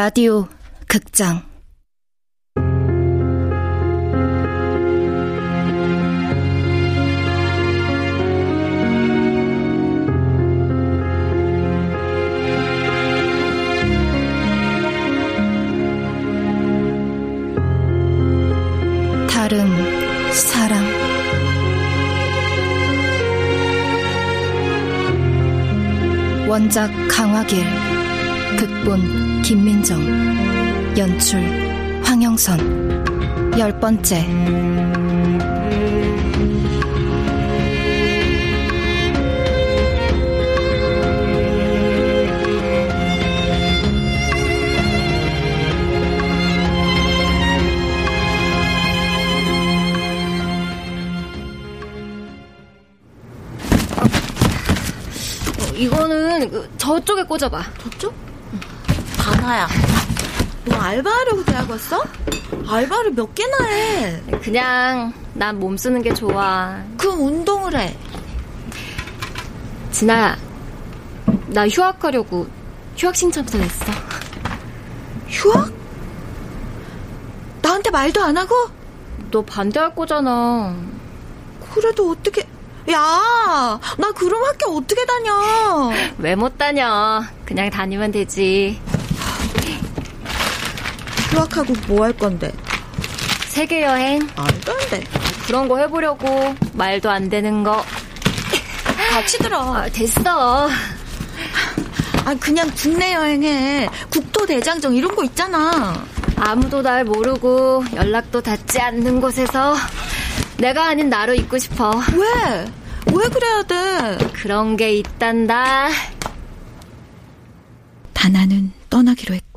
라디오 극장. 다른 사람. 원작 강화길 극본 김민정 연출 황영선 열 번째 이거는 그 저쪽에 꽂아봐. 저쪽? 다나야. 너 알바하려고 대학 왔어? 알바를 몇 개나 해? 그냥 난 몸 쓰는 게 좋아. 그럼 운동을 해. 진아야, 나 휴학하려고 휴학 신청서 냈어. 휴학? 나한테 말도 안 하고? 너 반대할 거잖아. 그래도 어떻게... 야, 나 그럼 학교 어떻게 다녀? 왜 못 다녀? 그냥 다니면 되지. 휴학하고 뭐 할 건데? 세계 여행 말도 안 돼. 그런 거 해보려고 말도 안 되는 거. 같이 들어. 아, 됐어. 아, 그냥 국내 여행해. 국토 대장정 이런 거 있잖아. 아무도 날 모르고 연락도 닿지 않는 곳에서 내가 아닌 나로 있고 싶어. 왜? 왜 그래야 돼? 그런 게 있단다. 다나는 떠나기로 했다.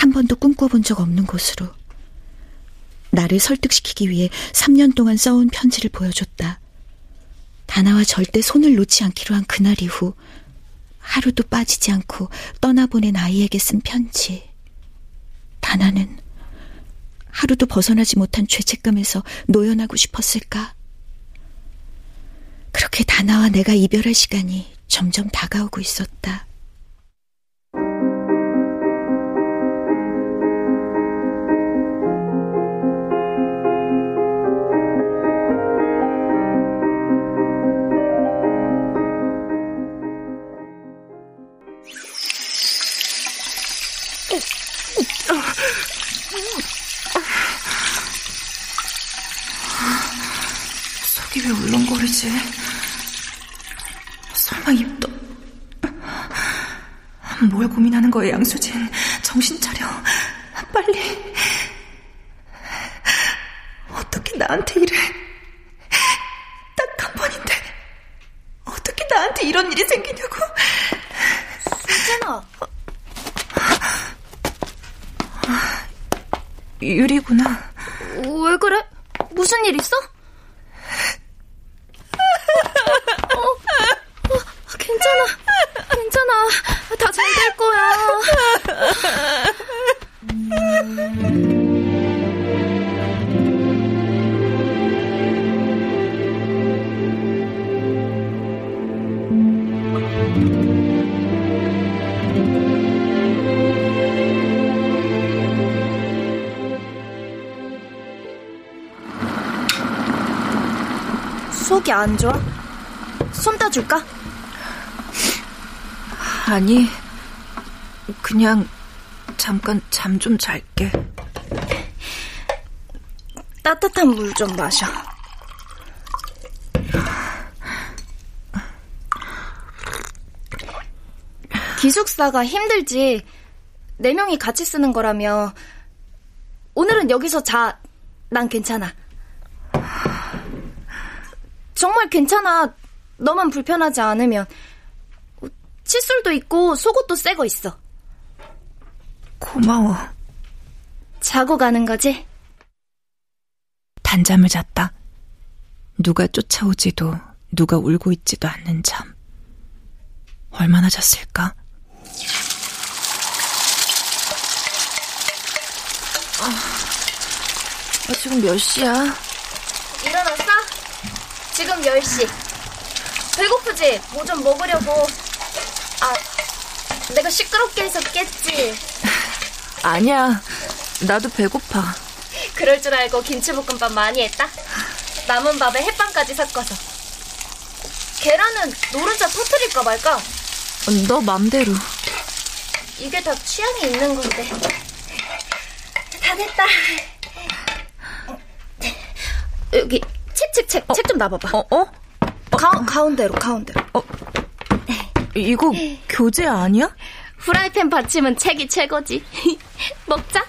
한 번도 꿈꿔본 적 없는 곳으로. 나를 설득시키기 위해 3년 동안 써온 편지를 보여줬다. 다나와 절대 손을 놓지 않기로 한 그날 이후 하루도 빠지지 않고 떠나보낸 아이에게 쓴 편지. 다나는 하루도 벗어나지 못한 죄책감에서 노연하고 싶었을까? 그렇게 다나와 내가 이별할 시간이 점점 다가오고 있었다. 왜 울렁거리지? 설마 입도... 뭘 고민하는 거야, 양수진. 정신 차려. 빨리. 어떻게 나한테 이래? 딱 한 번인데. 어떻게 나한테 이런 일이 생기냐고. 수진아. 유리구나. 왜 그래? 무슨 일 있어? 어, 속이 안 좋아? 손 따줄까? 아니, 그냥 잠깐 잠 좀 잘게. 따뜻한 물 좀 마셔. 기숙사가 힘들지. 네 명이 같이 쓰는 거라며. 오늘은 여기서 자. 난 괜찮아. 정말 괜찮아. 너만 불편하지 않으면. 칫솔도 있고 속옷도 새 거 있어. 고마워. 자고 가는 거지? 단잠을 잤다. 누가 쫓아오지도 누가 울고 있지도 않는 잠. 얼마나 잤을까? 아, 지금 몇 시야? 일어났어? 지금 10시. 배고프지? 뭐 좀 먹으려고. 아, 내가 시끄럽게 해서 깼지. 아니야. 나도 배고파. 그럴 줄 알고 김치볶음밥 많이 했다? 남은 밥에 햇반까지 섞어서. 계란은 노른자 터트릴까 말까? 너 맘대로. 이게 다 취향이 있는 건데. 다 됐다. 여기 책, 책, 책, 책좀 놔봐봐. 어, 어? 가, 가운데로, 가운데로. 이거 교재 아니야? 후라이팬 받침은 책이 최고지. 먹자.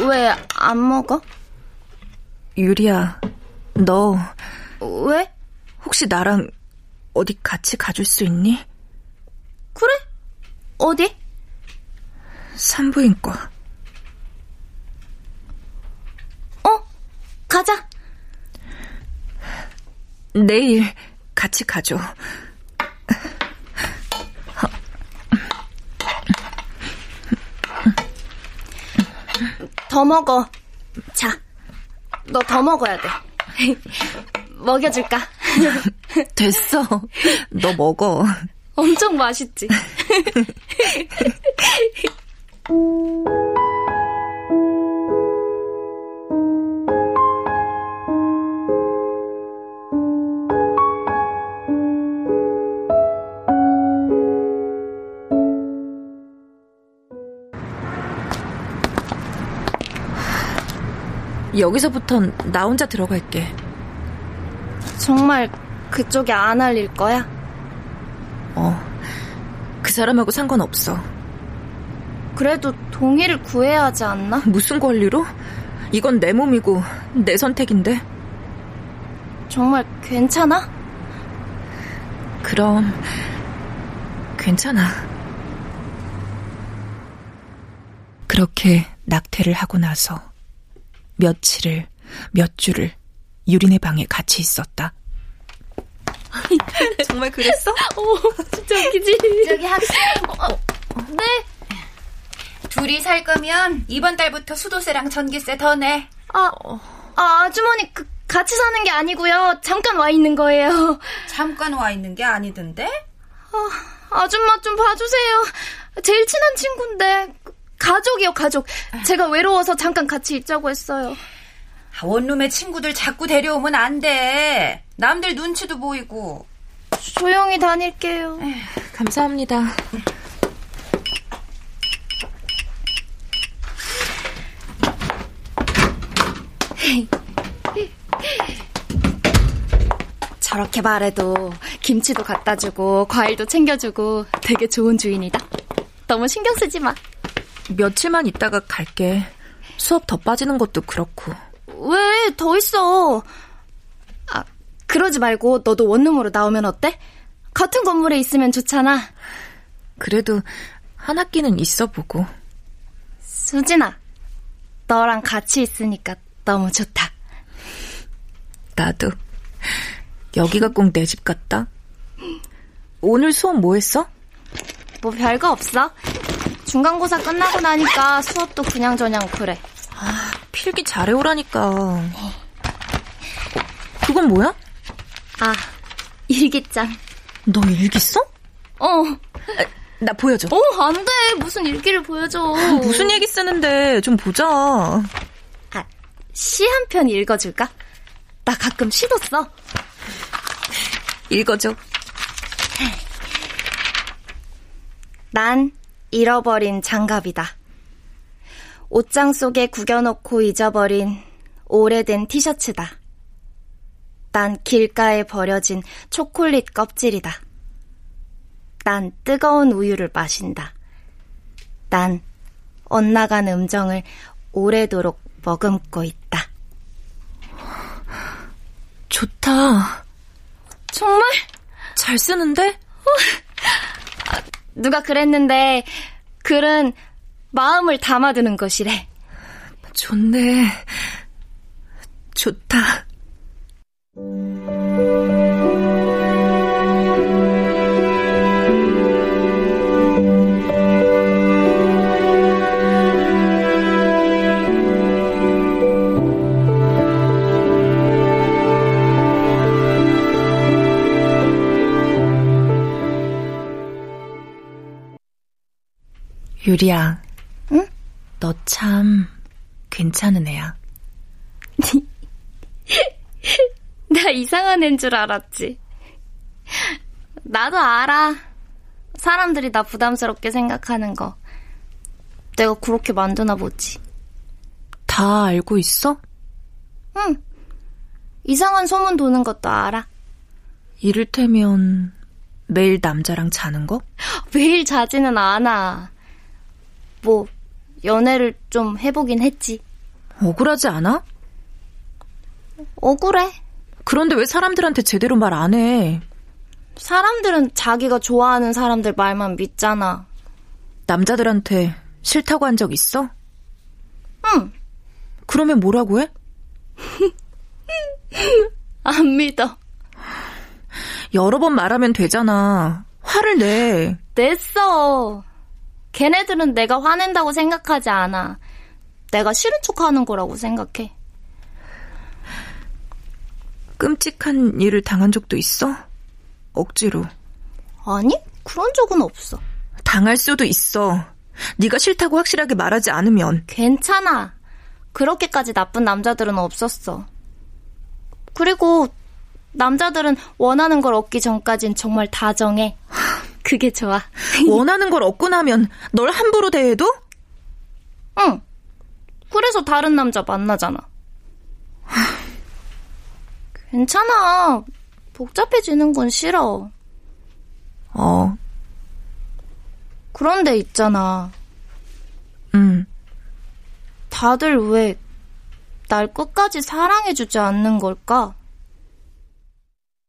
왜안 먹어? 유리야, 너 왜? 혹시 나랑 어디 같이 가줄 수 있니? 그래? 어디? 산부인과. 어? 가자. 내일 같이 가죠. 더 먹어. 자, 너 더 먹어야 돼. 먹여줄까? 됐어. 너 먹어. 엄청 맛있지? 여기서부턴 나 혼자 들어갈게. 정말 그쪽에 안 알릴 거야? 어. 그 사람하고 상관없어. 그래도 동의를 구해야 하지 않나? 무슨 권리로? 이건 내 몸이고 내 선택인데. 정말 괜찮아? 그럼 괜찮아. 그렇게 낙태를 하고 나서 며칠을 몇 주를 유린의 방에 같이 있었다. 정말 그랬어? 어, 진짜 웃기지? 저기 학생. 네? 둘이 살 거면 이번 달부터 수도세랑 전기세 더 내. 아, 아 아주머니 그, 같이 사는 게 아니고요. 잠깐 와 있는 거예요. 잠깐 와 있는 게 아니던데? 아, 아줌마 좀 봐주세요. 제일 친한 친구인데 가족이요 가족. 제가 외로워서 잠깐 같이 있자고 했어요. 아, 원룸에 친구들 자꾸 데려오면 안 돼. 남들 눈치도 보이고. 조용히 다닐게요. 감사합니다. 저렇게 말해도 김치도 갖다 주고 과일도 챙겨주고 되게 좋은 주인이다. 너무 신경 쓰지 마. 며칠만 있다가 갈게. 수업 더 빠지는 것도 그렇고. 왜 더 있어? 아, 그러지 말고 너도 원룸으로 나오면 어때? 같은 건물에 있으면 좋잖아. 그래도 한 학기는 있어 보고. 수진아, 너랑 같이 있으니까 너무 좋다. 나도. 여기가 꼭 내 집 같다. 오늘 수업 뭐 했어? 뭐 별거 없어. 중간고사 끝나고 나니까 수업도 그냥저냥 그래. 필기 잘해오라니까. 어, 그건 뭐야? 아, 일기장. 너 일기 써? 어, 나 보여줘. 어, 안 돼. 무슨 일기를 보여줘. 무슨 얘기 쓰는데 좀 보자. 아, 시한 편 읽어줄까? 나 가끔 시도 써. 읽어줘. 난 잃어버린 장갑이다. 옷장 속에 구겨놓고 잊어버린 오래된 티셔츠다. 난 길가에 버려진 초콜릿 껍질이다. 난 뜨거운 우유를 마신다. 난 엇나간 음정을 오래도록 머금고 있다. 좋다. 정말? 잘 쓰는데? 누가 그랬는데 글은 마음을 담아두는 것이래. 좋네. 좋다. 유리야. 응? 너 참 괜찮은 애야. 나 이상한 애인 줄 알았지. 나도 알아. 사람들이 나 부담스럽게 생각하는 거. 내가 그렇게 만드나 보지. 다 알고 있어? 응. 이상한 소문 도는 것도 알아. 이를테면 매일 남자랑 자는 거? 매일 자지는 않아. 뭐, 연애를 좀 해보긴 했지. 억울하지 않아? 억울해. 그런데 왜 사람들한테 제대로 말 안 해? 사람들은 자기가 좋아하는 사람들 말만 믿잖아. 남자들한테 싫다고 한 적 있어? 응. 그러면 뭐라고 해? 안 믿어. 여러 번 말하면 되잖아. 화를 내. 냈어. 걔네들은 내가 화낸다고 생각하지 않아. 내가 싫은 척 하는 거라고 생각해. 끔찍한 일을 당한 적도 있어? 억지로. 아니, 그런 적은 없어. 당할 수도 있어. 네가 싫다고 확실하게 말하지 않으면. 괜찮아. 그렇게까지 나쁜 남자들은 없었어. 그리고 남자들은 원하는 걸 얻기 전까진 정말 다정해. 그게 좋아. 원하는 걸 얻고 나면 널 함부로 대해도? 응. 그래서 다른 남자 만나잖아. 괜찮아. 복잡해지는 건 싫어. 어, 그런데 있잖아. 응. 다들 왜 날 끝까지 사랑해주지 않는 걸까?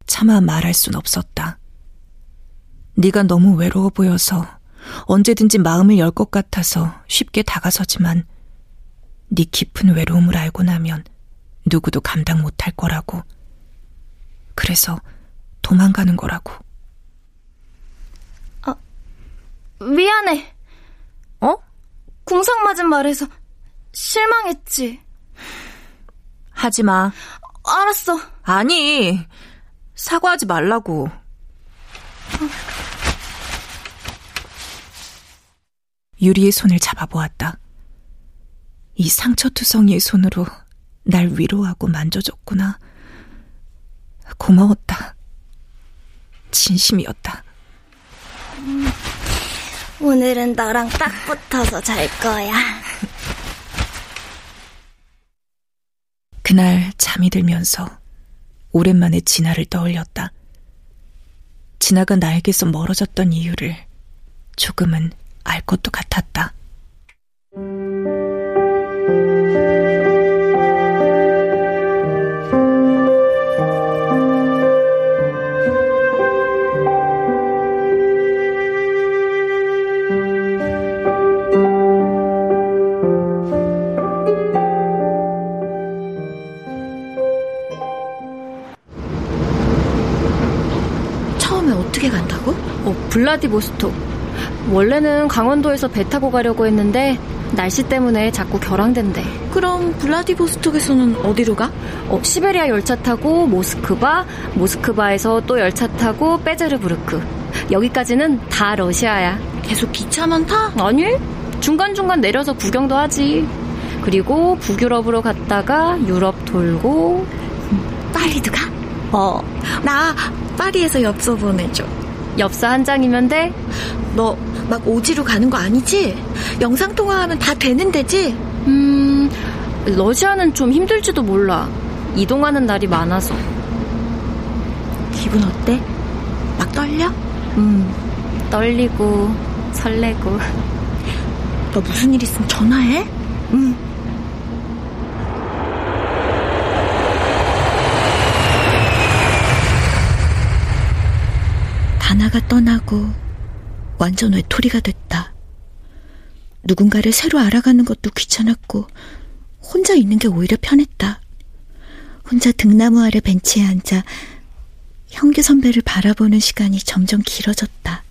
차마 말할 순 없었다. 네가 너무 외로워 보여서 언제든지 마음을 열 것 같아서 쉽게 다가서지만 네 깊은 외로움을 알고 나면 누구도 감당 못할 거라고. 그래서 도망가는 거라고. 미안해. 어? 궁상 맞은 말에서 실망했지. 하지 마. 알았어. 아니, 사과하지 말라고. 유리의 손을 잡아보았다. 이 상처투성이의 손으로 날 위로하고 만져줬구나. 고마웠다. 진심이었다. 오늘은 너랑 딱 붙어서 잘 거야. 그날 잠이 들면서 오랜만에 진아를 떠올렸다. 진아가 나에게서 멀어졌던 이유를 조금은 알 것도 같았다. 어떻게 간다고? 어, 블라디보스톡. 원래는 강원도에서 배 타고 가려고 했는데 날씨 때문에 자꾸 결항된대. 그럼 블라디보스톡에서는 어디로 가? 어, 시베리아 열차 타고 모스크바, 모스크바에서 또 열차 타고 빼제르부르크. 여기까지는 다 러시아야. 계속 기차만 타? 아니, 중간중간 내려서 구경도 하지. 그리고 북유럽으로 갔다가 유럽 돌고, 파리도 가? 어, 나 파리에서 엽서 보내줘. 엽서 한 장이면 돼? 너 막 오지로 가는 거 아니지? 영상 통화하면 다 되는 데지? 음, 러시아는 좀 힘들지도 몰라. 이동하는 날이 많아서. 기분 어때? 막 떨려? 음, 떨리고, 설레고. 너 무슨 일 있으면 전화해? 음. 다나가 떠나고 완전 외톨이가 됐다. 누군가를 새로 알아가는 것도 귀찮았고 혼자 있는 게 오히려 편했다. 혼자 등나무 아래 벤치에 앉아 형규 선배를 바라보는 시간이 점점 길어졌다.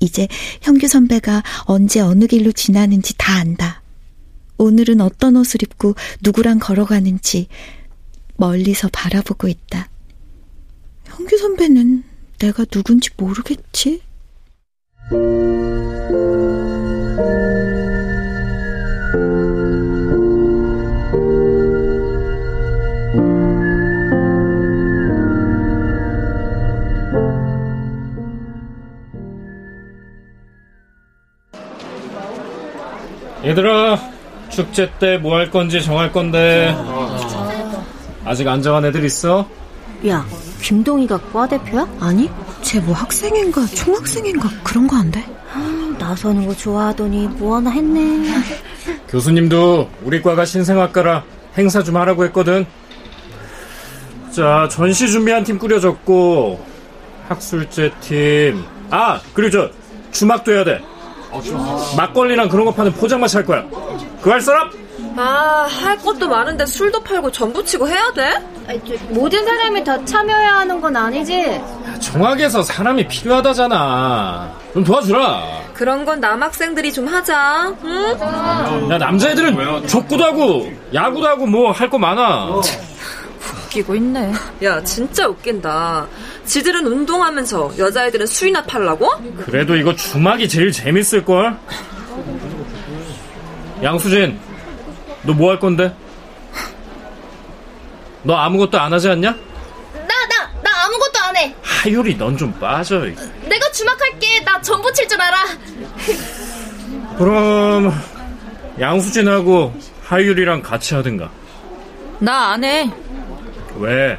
이제 형규 선배가 언제 어느 길로 지나는지 다 안다. 오늘은 어떤 옷을 입고 누구랑 걸어가는지 멀리서 바라보고 있다. 형규 선배는 내가 누군지 모르겠지? 얘들아 축제 때 뭐 할 건지 정할 건데 아. 아직 안 정한 애들 있어? 야, 김동희가 과 대표야? 아니, 쟤 뭐 학생인가 총학생인가 그런 거 안 돼? 나서는 거 좋아하더니 뭐 하나 했네. 교수님도 우리 과가 신생학과라 행사 좀 하라고 했거든. 자, 전시 준비한 팀 꾸려졌고, 학술제 팀. 아, 그리고 저, 주막도 해야 돼. 막걸리랑 그런 거 파는 포장마차 할 거야. 그거 할 사람? 아, 할 것도 많은데 술도 팔고 전부 치고 해야 돼? 모든 사람이 다 참여해야 하는 건 아니지? 정학에서 사람이 필요하다잖아. 좀 도와주라. 그런 건 남학생들이 좀 하자. 응? 야, 남자애들은 족구도 하고, 야구도 하고 뭐 할 거 많아. 웃기고 있네. 야, 진짜 웃긴다. 지들은 운동하면서 여자애들은 술이나 팔라고? 그래도 이거 주막이 제일 재밌을걸? 양수진, 너 뭐 할 건데? 너 아무것도 안 하지 않냐? 나, 나, 나 아무것도 안 해. 하율이 넌 좀 빠져. 내가 주막할게. 나 전부 칠 줄 알아. 그럼 양수진하고 하율이랑 같이 하든가. 나 안 해. 왜?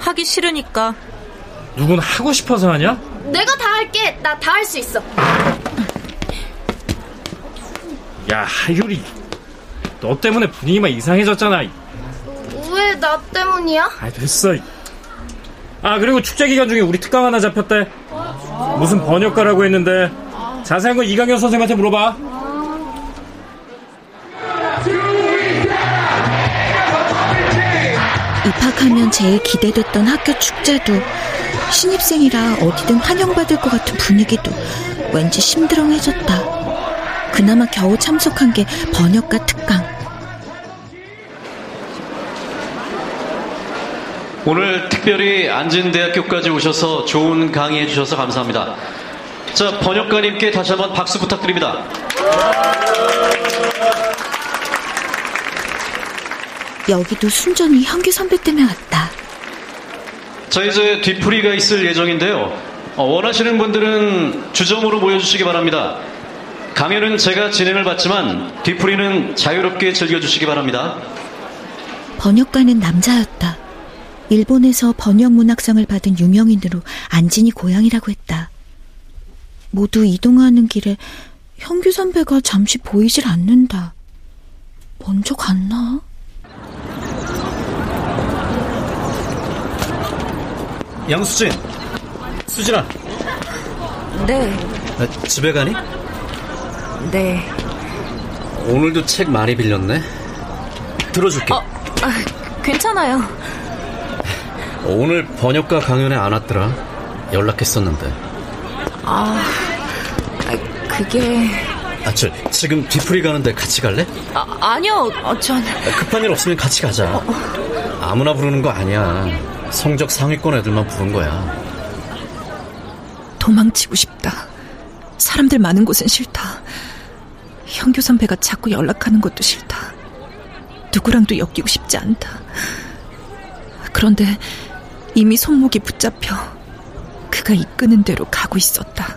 하기 싫으니까. 누군 하고 싶어서 하냐? 내가 다 할게. 나 다 할 수 있어. 야, 하율이. 너 때문에 분위기만 이상해졌잖아. 왜 나 때문이야? 아, 됐어. 아, 그리고 축제 기간 중에 우리 특강 하나 잡혔대. 무슨 번역가라고 했는데 자세한 건 이강현 선생님한테 물어봐. 하면 제일 기대됐던 학교 축제도 신입생이라 어디든 환영받을 것 같은 분위기도 왠지 심드렁해졌다. 그나마 겨우 참석한 게 번역가 특강. 오늘 특별히 안진대학교까지 오셔서 좋은 강의해 주셔서 감사합니다. 자, 번역가님께 다시 한번 박수 부탁드립니다. 여기도 순전히 현규 선배 때문에 왔다. 자, 이제 뒤풀이가 있을 예정인데요. 어, 원하시는 분들은 주점으로 모여주시기 바랍니다. 강연은 제가 진행을 받지만 뒤풀이는 자유롭게 즐겨주시기 바랍니다. 번역가는 남자였다. 일본에서 번역 문학상을 받은 유명인으로 안진이 고향이라고 했다. 모두 이동하는 길에 현규 선배가 잠시 보이질 않는다. 먼저 갔나? 양수진, 수진아, 네, 아, 집에 가니? 네. 오늘도 책 많이 빌렸네. 들어줄게. 아, 괜찮아요. 오늘 번역가 강연에 안 왔더라. 연락했었는데. 아, 그게 아, 저 지금 뒤풀이 가는데 같이 갈래? 아, 아니요. 어, 전 아, 급한 일 없으면 같이 가자. 아무나 부르는 거 아니야. 성적 상위권 애들만 부른 거야. 도망치고 싶다. 사람들 많은 곳은 싫다. 현교 선배가 자꾸 연락하는 것도 싫다. 누구랑도 엮이고 싶지 않다. 그런데 이미 손목이 붙잡혀 그가 이끄는 대로 가고 있었다.